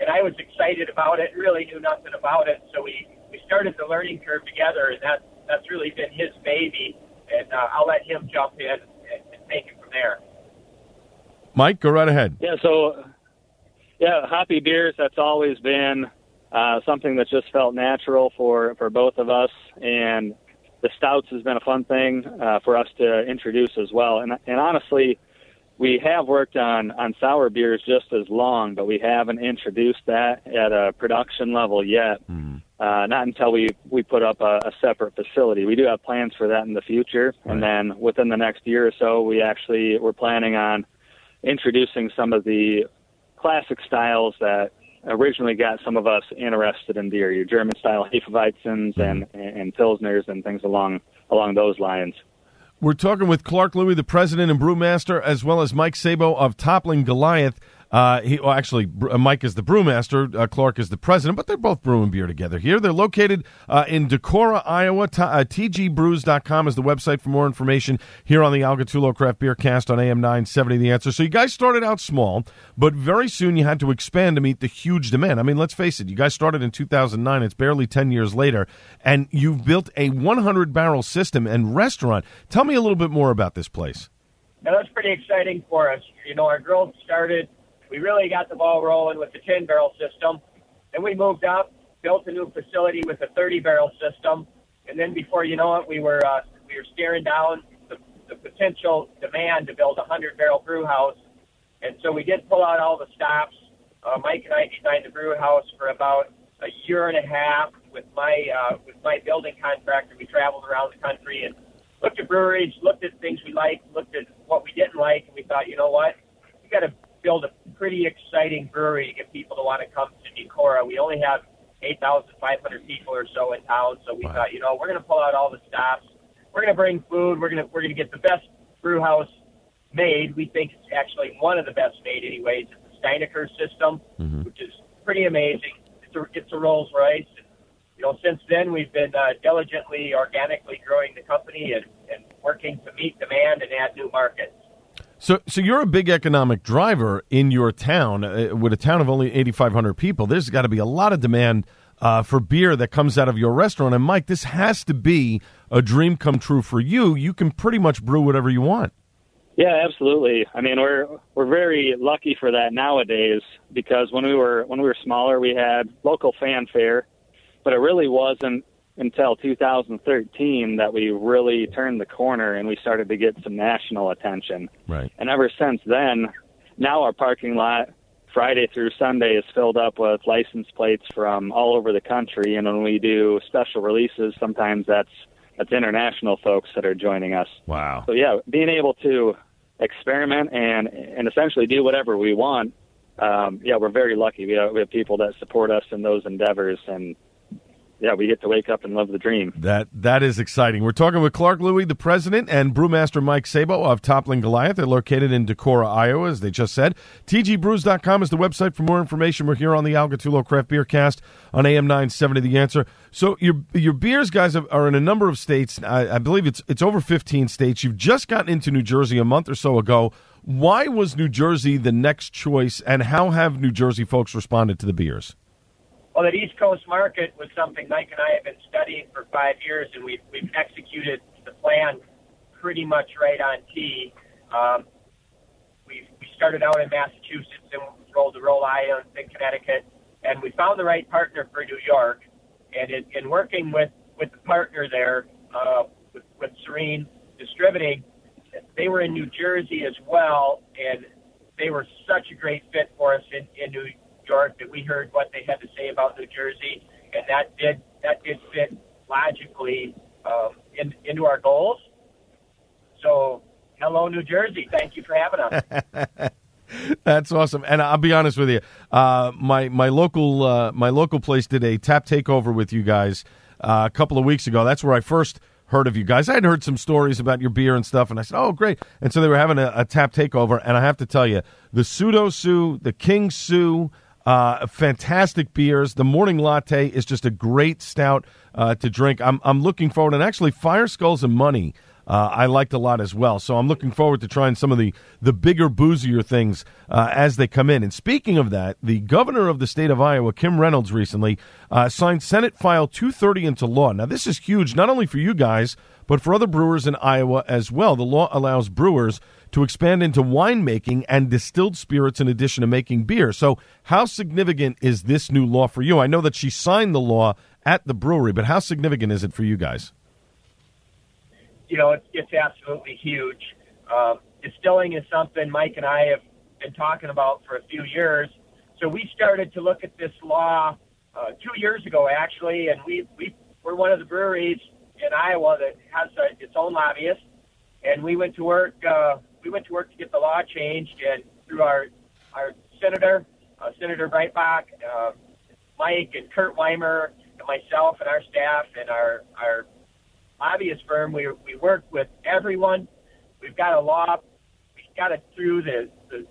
and I was excited about it. Really knew nothing about it, so we we started the learning curve together, and that that's really been his baby. And uh, I'll let him jump in and, and take it from there. Mike, go right ahead. Yeah, so yeah, hoppy beers. That's always been uh, something that just felt natural for for both of us, and the stouts has been a fun thing uh, for us to introduce as well. And and honestly, we have worked on on sour beers just as long, but we haven't introduced that at a production level yet. Uh, not until we we put up a, a separate facility. We do have plans for that in the future, and then within the next year or so, we actually we're planning on introducing some of the classic styles that originally got some of us interested in beer, your German style Hefeweizens and and Pilsners and things along along those lines. We're talking with Clark Lewey, the president and brewmaster, as well as Mike Sabo of Toppling Goliath. Uh, he, well, actually, uh, Mike is the brewmaster, uh, Clark is the president, but they're both brewing beer together here. They're located uh, in Decorah, Iowa. T- uh, TGBrews.com is the website for more information here on the Al Gattullo Craft Beer Cast on AM 970 The Answer. So you guys started out small, but very soon you had to expand to meet the huge demand. I mean, let's face it, you guys started in 2009. It's barely 10 years later, and you've built a 100 barrel system and restaurant. Tell me a little bit more about this place. Now, that's pretty exciting for us. You know, our growth started – we really got the ball rolling with the 10 barrel system. Then we moved up, built a new facility with a 30 barrel system, and then before you know it, we were uh, we were staring down the, the potential demand to build a 100 barrel brew house. And so we did pull out all the stops. Uh, Mike and I designed the brew house for about a year and a half with my uh, with my building contractor. We traveled around the country and looked at breweries, looked at things we liked, looked at what we didn't like, and we thought, you know what, we got to build a pretty exciting brewery to get people to want to come to Decorah. We only have 8,500 people or so in town, so we wow. thought, you know, we're going to pull out all the stops. We're going to bring food. We're going to we're going to get the best brew house made. We think it's actually one of the best made, anyways. It's the Steinecker system, mm-hmm. which is pretty amazing. It's a it's a Rolls Royce. And, you know, since then we've been uh, diligently, organically growing the company and, and working to meet demand and add new markets. So, so you're a big economic driver in your town. Uh, with a town of only 8,500 people, there's got to be a lot of demand uh, for beer that comes out of your restaurant. And Mike, this has to be a dream come true for you. You can pretty much brew whatever you want. Yeah, absolutely. I mean, we're we're very lucky for that nowadays because when we were when we were smaller, we had local fanfare, but it really wasn't until 2013 that we really turned the corner and we started to get some national attention. Right. And ever since then, now our parking lot Friday through Sunday is filled up with license plates from all over the country and when we do special releases sometimes that's that's international folks that are joining us. Wow. So yeah, being able to experiment and and essentially do whatever we want um, yeah, we're very lucky. We have, we have people that support us in those endeavors, and yeah, we get to wake up and love the dream. That that is exciting. We're talking with Clark Lewey, the president, and brewmaster Mike Sabo of Toppling Goliath. They're located in Decorah, Iowa, as they just said. TGBrews.com is the website for more information. We're here on the Al Gattullo Craft Beer Cast on AM 970 The Answer. So your your beers, guys, are in a number of states. I, I believe it's it's over 15 states. You've just gotten into New Jersey a month or so ago. Why was New Jersey the next choice, and how have New Jersey folks responded to the beers? Well, that East Coast market was something Mike and I have been studying for five years, and we've, we've executed the plan pretty much right on T. Um, we we started out in Massachusetts and rolled to Rhode Island and Connecticut, and we found the right partner for New York. And in, in working with, with the partner there, uh, with, with Serene Distributing, they were in New Jersey as well, and they were such a great fit for us in, in New York that we heard what they had to say about New Jersey, and that did that did fit logically um, in, into our goals. So, hello, New Jersey. Thank you for having us. That's awesome, and I'll be honest with you. Uh, my my local uh, my local place did a tap takeover with you guys uh, a couple of weeks ago. That's where I first heard of you guys. I had heard some stories about your beer and stuff, and I said, "Oh, great!" And so they were having a, a tap takeover, and I have to tell you, the Pseudo Sue, the King Sue, uh, fantastic beers. The morning latte is just a great stout uh, to drink. I'm I'm looking forward, and actually, Fire Skulls and Money. Uh, I liked a lot as well, so I'm looking forward to trying some of the, the bigger, boozier things uh, as they come in. And speaking of that, the governor of the state of Iowa, Kim Reynolds, recently uh, signed Senate File 230 into law. Now, this is huge, not only for you guys, but for other brewers in Iowa as well. The law allows brewers to expand into winemaking and distilled spirits in addition to making beer. So, how significant is this new law for you? I know that she signed the law at the brewery, but how significant is it for you guys? You know, it's, it's absolutely huge. Uh, distilling is something Mike and I have been talking about for a few years. So we started to look at this law uh, two years ago, actually, and we, we we're one of the breweries in Iowa that has a, its own lobbyist, and we went to work uh, we went to work to get the law changed, and through our our senator, uh, Senator Breitbach, uh, Mike and Kurt Weimer, and myself and our staff and our our lobbyist firm, we we worked with everyone. We've got a law. We got it through the the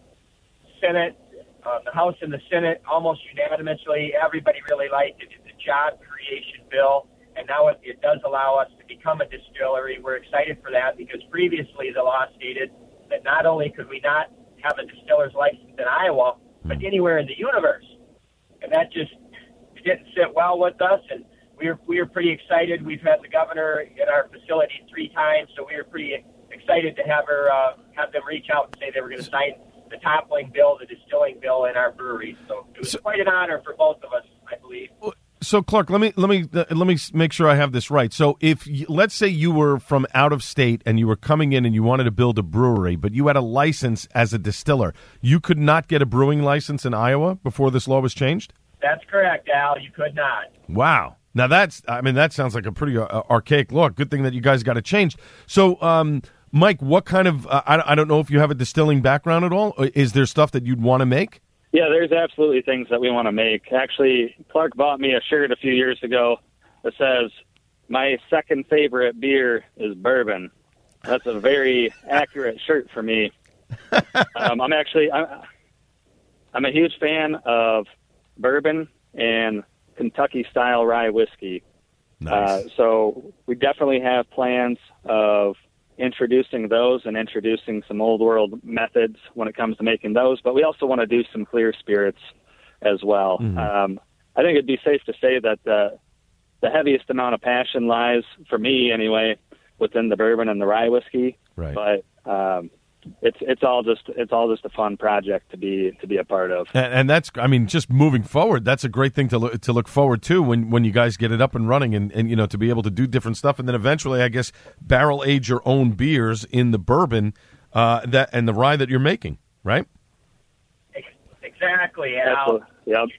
Senate um, the House and the Senate almost unanimously. Everybody really liked it. It's a job creation bill, and now it, it does allow us to become a distillery. We're excited for that because previously the law stated that not only could we not have a distiller's license in Iowa, but anywhere in the universe, and that just didn't sit well with us. And we were we were pretty excited. We've had the governor at our facility three times, so we were pretty excited to have her uh, have them reach out and say they were going to sign the toppling bill, the distilling bill in our brewery. So it was quite an honor for both of us, I believe. So Clark, let me let me uh, let me make sure I have this right. So if let's say you were from out of state and you were coming in and you wanted to build a brewery, but you had a license as a distiller, you could not get a brewing license in Iowa before this law was changed. That's correct, Al. You could not. Wow. Now that's I mean that sounds like a pretty uh, archaic law. Good thing that you guys got it changed. So um, Mike, what kind of uh, I, I don't know if you have a distilling background at all. Uh, Is there stuff that you'd want to make? Yeah, there's absolutely things that we want to make. Actually, Clark bought me a shirt a few years ago that says, "My second favorite beer is bourbon." That's a very accurate shirt for me. Um, I'm actually I'm, I'm a huge fan of bourbon and Kentucky style rye whiskey. Uh, so we definitely have plans of introducing those and introducing some old world methods when it comes to making those. But we also want to do some clear spirits as well. Um, I think it'd be safe to say that the the heaviest amount of passion lies, for me anyway, within the bourbon and the rye whiskey. Right. But um, it's it's all just it's all just a fun project to be to be a part of. And, and that's, I mean, just moving forward, that's a great thing to look, to look forward to when, when you guys get it up and running and, and, you know, to be able to do different stuff. And then eventually, I guess, barrel age your own beers in the bourbon uh, that and the rye that you're making, right? Exactly, Al. Absolutely. Yep.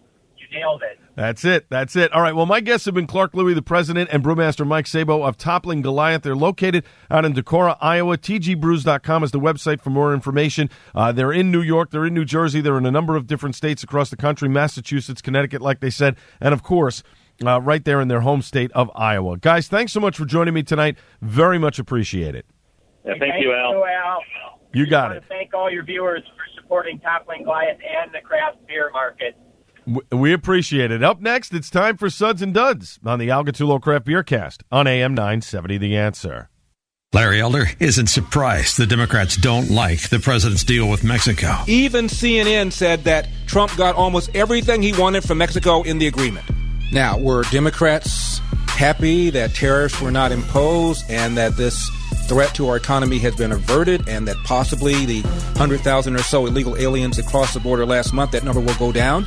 You nailed it. That's it. That's it. All right. Well, my guests have been Clark Lewey, the president, and brewmaster Mike Sabo of Toppling Goliath. They're located out in Decorah, Iowa. TGBrews.com is the website for more information. Uh, they're in New York. They're in New Jersey. They're in a number of different states across the country, Massachusetts, Connecticut, like they said. And of course, uh, right there in their home state of Iowa. Guys, thanks so much for joining me tonight. Very much appreciate it. Yeah, thank, you, Al. You, Al. You got I it. to thank all your viewers for supporting Toppling Goliath and the craft beer market. W- We appreciate it. Up next, it's time for Suds and Duds on the Al Gattullo Craft Beer Cast on AM 970 The Answer. Larry Elder isn't surprised the Democrats don't like the president's deal with Mexico. Even CNN said that Trump got almost everything he wanted from Mexico in the agreement. Now, were Democrats happy that tariffs were not imposed and that this threat to our economy has been averted and that possibly the 100,000 or so illegal aliens that crossed the border last month, that number will go down?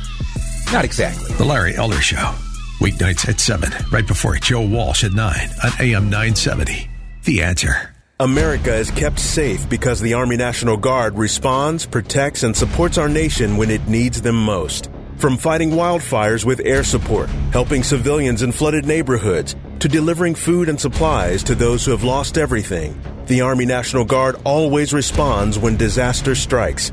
Not exactly. The Larry Elder Show. Weeknights at 7, right before Joe Walsh at 9 on AM 970. The answer. America is kept safe because the Army National Guard responds, protects, and supports our nation when it needs them most. From fighting wildfires with air support, helping civilians in flooded neighborhoods, to delivering food and supplies to those who have lost everything, the Army National Guard always responds when disaster strikes.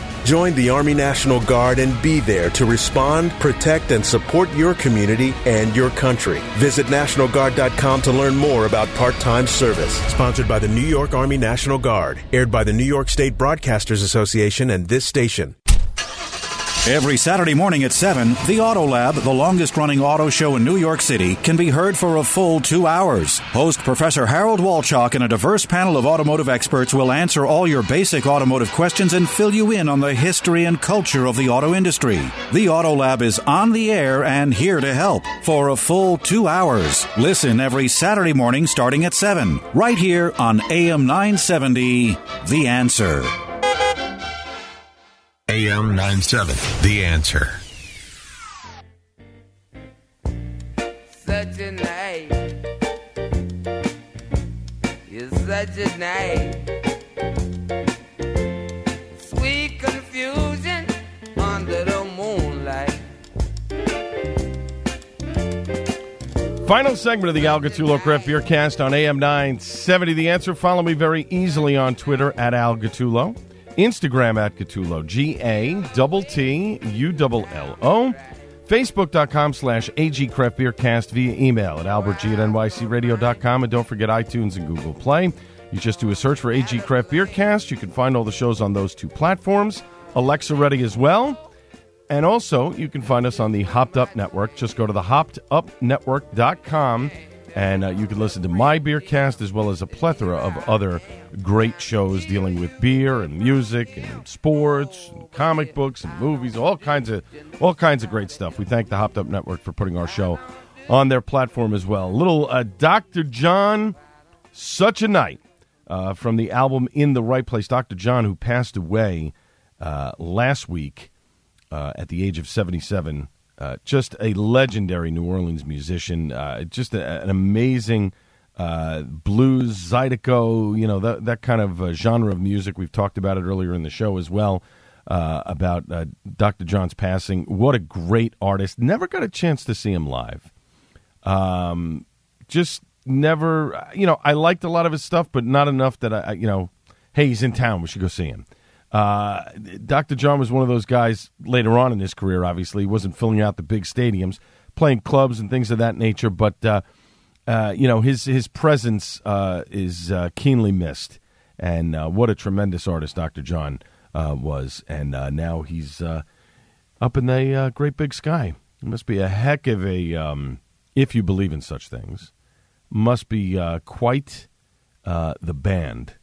Join the Army National Guard and be there to respond, protect, and support your community and your country. Visit NationalGuard.com to learn more about part time service. Sponsored by the New York Army National Guard. Aired by the New York State Broadcasters Association and this station. Every Saturday morning at 7, the Auto Lab, the longest running auto show in New York City, can be heard for a full two hours. Host Professor Harold Walchuk and a diverse panel of automotive experts will answer all your basic automotive questions and fill you in on the history and culture of the auto industry. The Auto Lab is on the air and here to help for a full two hours. Listen every Saturday morning starting at 7, right here on AM 970, The Answer. AM 970. The answer. such a night. It's such a night. Sweet confusion under the moonlight. Final segment of the Al Gattullo Craft Beer Cast on AM 970. The answer. Follow me very easily on Twitter at Al Gattullo, Instagram at Gattullo, G A T T U L L O, Facebook.com slash AG Craft Beer Cast via email at AlbertG at NYCRadio.com. And don't forget iTunes and Google Play. You just do a search for AG Craft Beer Cast. You can find all the shows on those two platforms. Alexa ready as well. And also, you can find us on the Hopped Up Network. Just go to the hoppedupnetwork.com and uh, you can listen to my beer cast as well as a plethora of other great shows dealing with beer and music and sports and comic books and movies all kinds of all kinds of great stuff we thank the hopped up network for putting our show on their platform as well little uh, dr john such a night uh, from the album in the right place dr john who passed away uh, last week uh, at the age of 77. Uh, just a legendary New Orleans musician. Uh, just a, an amazing uh, blues, zydeco, you know, that, that kind of uh, genre of music. We've talked about it earlier in the show as well. Uh, about Dr. John's passing. What a great artist. Never got a chance to see him live. Um, just never, you know, I liked a lot of his stuff, but not enough that I, you know, hey, he's in town. We should go see him. Uh, Dr. John was one of those guys later on in his career, obviously. He wasn't filling out the big stadiums, playing clubs and things of that nature, but, uh, uh, you know, his, his presence uh, is uh, keenly missed. And uh, what a tremendous artist Dr. John was. And now he's up in the great big sky. It must be a heck of a, um, if you believe in such things, must be quite the band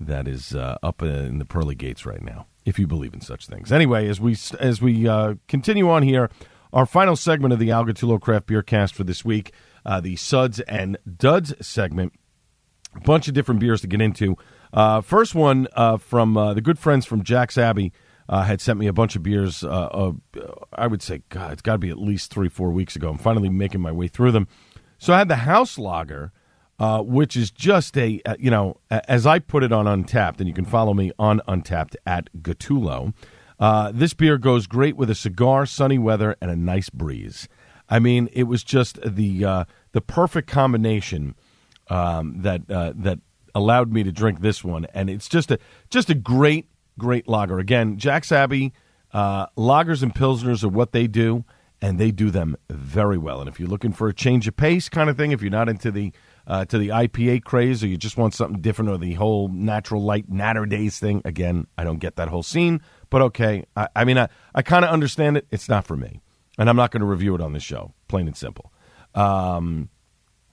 that is uh, up in the pearly gates right now, if you believe in such things. Anyway, as we as we uh, continue on here, our final segment of the Al Gattullo Craft Beer Cast for this week, uh, the Suds and Duds segment. A bunch of different beers to get into. Uh, first one uh, from uh, the good friends from Jack's Abbey. had sent me a bunch of beers. I would say, God, it's got to be at least three, four weeks ago. I'm finally making my way through them. So I had the House Lager, uh, which is just a, uh, you know, as I put it on Untappd, and you can follow me on Untappd at Gattullo. Uh, this beer goes great with a cigar, sunny weather, and a nice breeze. I mean, it was just the uh, the perfect combination um, that uh, that allowed me to drink this one, and it's just a just a great great lager. Again, Jack's Abbey uh, lagers and pilsners are what they do, and they do them very well. And if you're looking for a change of pace kind of thing, if you're not into the uh, to the IPA craze, or you just want something different, or the whole natural light natter days thing. Again, I don't get that whole scene, but okay. I, I mean, I, I kind of understand it. It's not for me, and I'm not going to review it on this show, plain and simple. Um,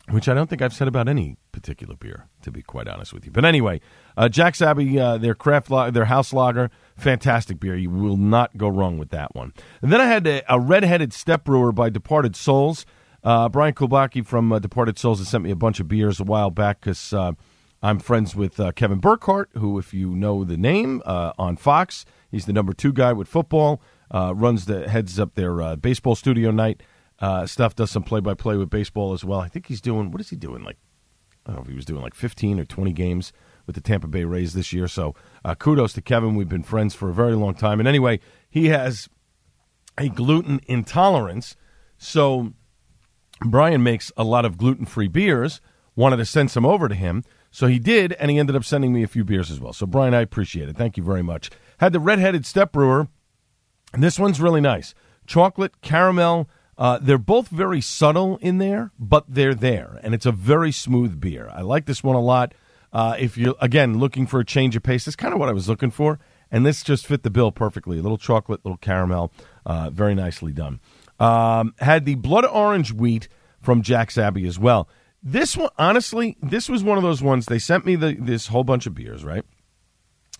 which I don't think I've said about any particular beer, to be quite honest with you. But anyway, uh, Jack's Abbey, uh, their craft, lo- their house lager, fantastic beer. You will not go wrong with that one. And then I had a, a red-headed step brewer by Departed Soles. Uh, Brian Kulbacki from uh, Departed Soles has sent me a bunch of beers a while back because uh, I'm friends with uh, Kevin Burkhardt, who, if you know the name, uh, on Fox, he's the number two guy with football. Uh, runs the heads up their baseball studio night stuff. Does some play by play with baseball as well. I think he's doing what is he doing? Like I don't know if he was doing like 15 or 20 games with the Tampa Bay Rays this year. So kudos to Kevin. We've been friends for a very long time. And anyway, he has a gluten intolerance, so Brian makes a lot of gluten free beers, wanted to send some over to him. So he did, and he ended up sending me a few beers as well. So, Brian, I appreciate it. Thank you very much. Had the Redheaded Step Brewer, and this one's really nice. Chocolate, caramel. Uh, they're both very subtle in there, but they're there, and it's a very smooth beer. I like this one a lot. Uh, if you're, again, looking for a change of pace, that's kind of what I was looking for, and this just fit the bill perfectly. A little chocolate, little caramel, uh, very nicely done. Um, had the blood orange wheat from Jack's Abbey as well. This one, honestly, this was one of those ones. They sent me the, this whole bunch of beers, right?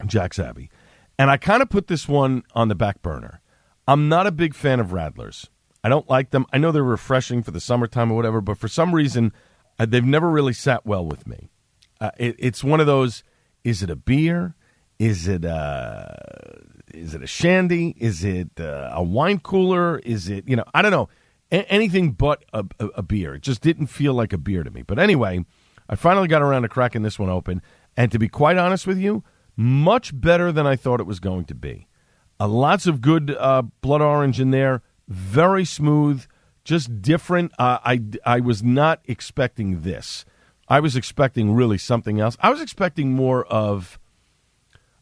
Jack's Abbey. And I kind of put this one on the back burner. I'm not a big fan of Radlers. I don't like them. I know they're refreshing for the summertime or whatever, but for some reason, uh, they've never really sat well with me. Uh, it, it's one of those is it a beer? Is it a, uh, is it a shandy? Is it uh, a wine cooler? Is it, you know, I don't know. A- anything but a, a, a beer. It just didn't feel like a beer to me. But anyway, I finally got around to cracking this one open. And to be quite honest with you, much better than I thought it was going to be. Uh, lots of good uh, blood orange in there, very smooth, just different. Uh, I I was not expecting this. I was expecting really something else. I was expecting more of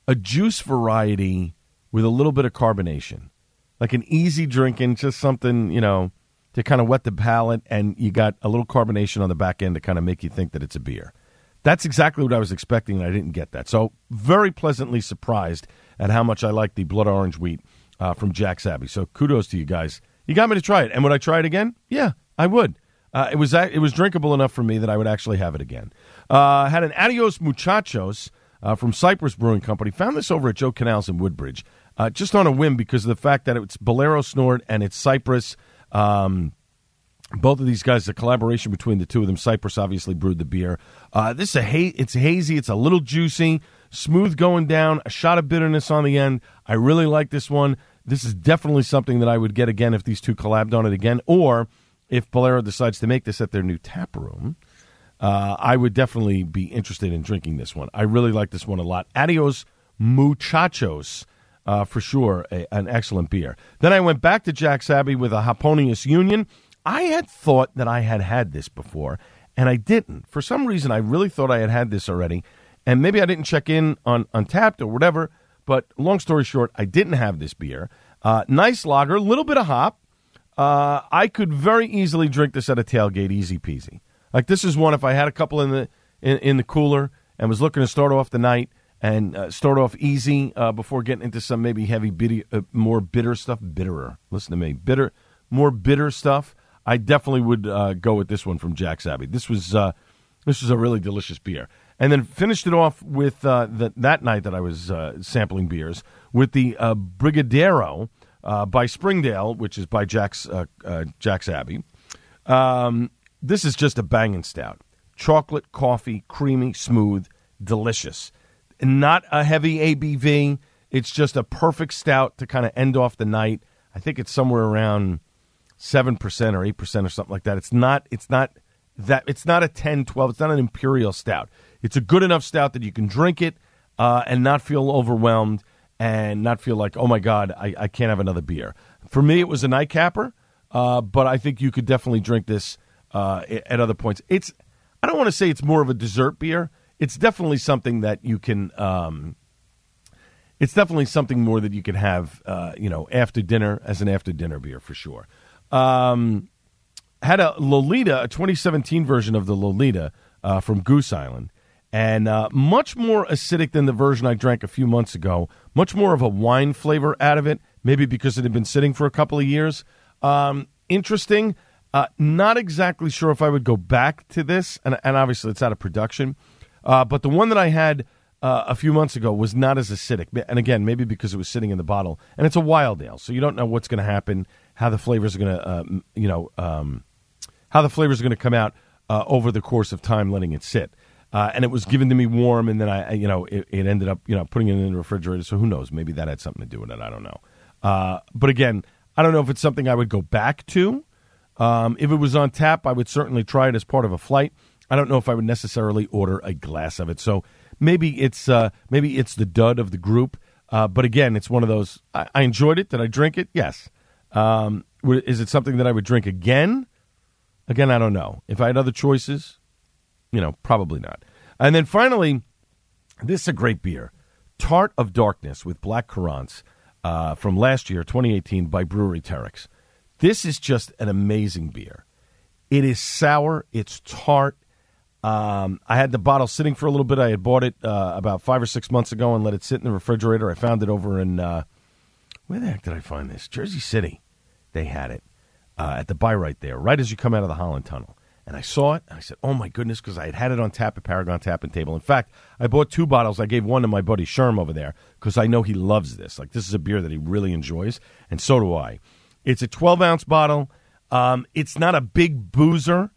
a juice variety with a little bit of carbonation, like an easy drinking, just something you know to kind of wet the palate, and you got a little carbonation on the back end to kind of make you think that it's a beer. That's exactly what I was expecting, and I didn't get that. So very pleasantly surprised at how much I like the blood orange wheat uh, from Jack's Abbey. So kudos to you guys. You got me to try it, and would I try it again? Yeah, I would. Uh, it was it was drinkable enough for me that I would actually have it again. Uh, had an Adios Muchachos uh, from Cypress Brewing Company. Found this over at Joe Canals in Woodbridge, uh, just on a whim because of the fact that it's Bolero Snort and it's Cypress. Um, both of these guys, the collaboration between the two of them. Cypress obviously brewed the beer. Uh, this is a ha- it's hazy. It's a little juicy, smooth going down. A shot of bitterness on the end. I really like this one. This is definitely something that I would get again if these two collabed on it again, or if Bolero decides to make this at their new tap room. Uh, I would definitely be interested in drinking this one. I really like this one a lot. Adios Muchachos. Uh, for sure, a, an excellent beer. Then I went back to Jack's Abbey with a Hoponius Union. I had thought that I had had this before, and I didn't. For some reason, I really thought I had had this already, and maybe I didn't check in on Untappd or whatever. But long story short, I didn't have this beer. Uh, nice lager, little bit of hop. Uh, I could very easily drink this at a tailgate, easy peasy. Like this is one if I had a couple in the in, in the cooler and was looking to start off the night and uh, start off easy uh, before getting into some maybe heavy, bitty, uh, more bitter stuff. Bitterer. Listen to me, bitter, more bitter stuff. I definitely would uh, go with this one from Jack's Abbey. This was uh, this was a really delicious beer, and then finished it off with uh, the, that night that I was sampling beers with the Brigadero by Springdale, which is by Jack's Jack's Abbey. Um, this is just a banging stout, chocolate, coffee, creamy, smooth, delicious, not a heavy ABV. It's just a perfect stout to kind of end off the night. I think it's somewhere around seven percent or eight percent or something like that. It's not. It's not that. It's not a 10, 12. It's not an imperial stout. It's a good enough stout that you can drink it uh, and not feel overwhelmed and not feel like, oh my god, I, I can't have another beer. For me, it was a nightcapper, uh, but I think you could definitely drink this uh, at other points. It's. I don't want to say it's more of a dessert beer. It's definitely something that you can. Um, it's definitely something more that you could have, uh, you know, after dinner as an after dinner beer for sure. Um, had a Lolita, a 2017 version of the Lolita uh, from Goose Island, and uh, much more acidic than the version I drank a few months ago. Much more of a wine flavor out of it, maybe because it had been sitting for a couple of years. Um, interesting. Uh, not exactly sure if I would go back to this, and, and obviously it's out of production. Uh, but the one that I had uh, a few months ago was not as acidic. And again, maybe because it was sitting in the bottle. And it's a wild ale, so you don't know what's going to happen how the flavors are going to, uh, you know, um, how the flavors are going to come out uh, over the course of time, letting it sit. Uh, and it was given to me warm, and then I, you know, it, it, ended up, you know, putting it in the refrigerator. So who knows? Maybe that had something to do with it. I don't know. Uh, but again, I don't know if it's something I would go back to. Um, if it was on tap, I would certainly try it as part of a flight. I don't know if I would necessarily order a glass of it. So maybe it's uh, maybe it's the dud of the group. Uh, but again, it's one of those. I, I enjoyed it. Did I drink it? Yes. Um, is it something that I would drink again? Again, I don't know. If I had other choices, you know, probably not. And then finally, this is a great beer Tart of Darkness with Black Currants uh, from last year, 2018, by Bruery Terreux. This is just an amazing beer. It is sour, it's tart. Um, I had the bottle sitting for a little bit. I had bought it uh, about five or six months ago and let it sit in the refrigerator. I found it over in, uh, where the heck did I find this? Jersey City they had it uh, at the buy right there, right as you come out of the Holland Tunnel. And I saw it, and I said, "Oh my goodness!" Because I had had it on tap at Paragon Tap and Table. In fact, I bought two bottles. I gave one to my buddy Sherm over there because I know he loves this. Like this is a beer that he really enjoys, and so do I. It's a 12 ounce bottle. Um, it's not a big boozer,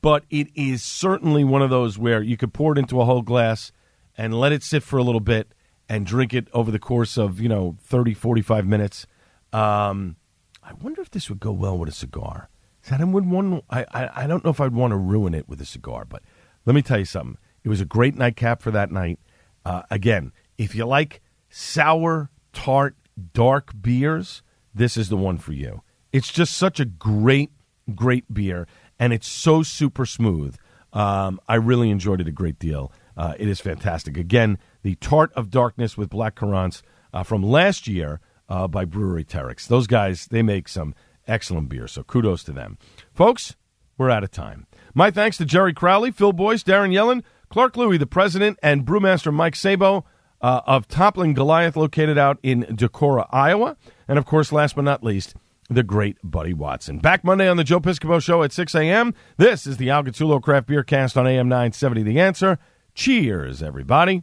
but it is certainly one of those where you could pour it into a whole glass and let it sit for a little bit and drink it over the course of you know 30, 45 minutes. Um, I wonder if this would go well with a cigar. I would want. I, I, I don't know if I'd want to ruin it with a cigar, but let me tell you something. It was a great nightcap for that night. Uh, again, if you like sour, tart, dark beers, this is the one for you. It's just such a great great beer, and it's so super smooth. Um, I really enjoyed it a great deal. Uh, it is fantastic. Again, the Tart of Darkness with Black Currants uh, from last year uh, by Bruery Terreux. Those guys, they make some excellent beer, so kudos to them. Folks, we're out of time. My thanks to Jerry Crowley, Phil Boyce, Darren Yellen, Clark Lewey, the president, and brewmaster Mike Sabo uh, of Toppling Goliath, located out in Decorah, Iowa. And of course, last but not least, the great Buddy Watson. Back Monday on the Joe Piscopo Show at 6 a.m. This is the Al Gattullo Craft Beer Cast on AM 970 The Answer. Cheers, everybody.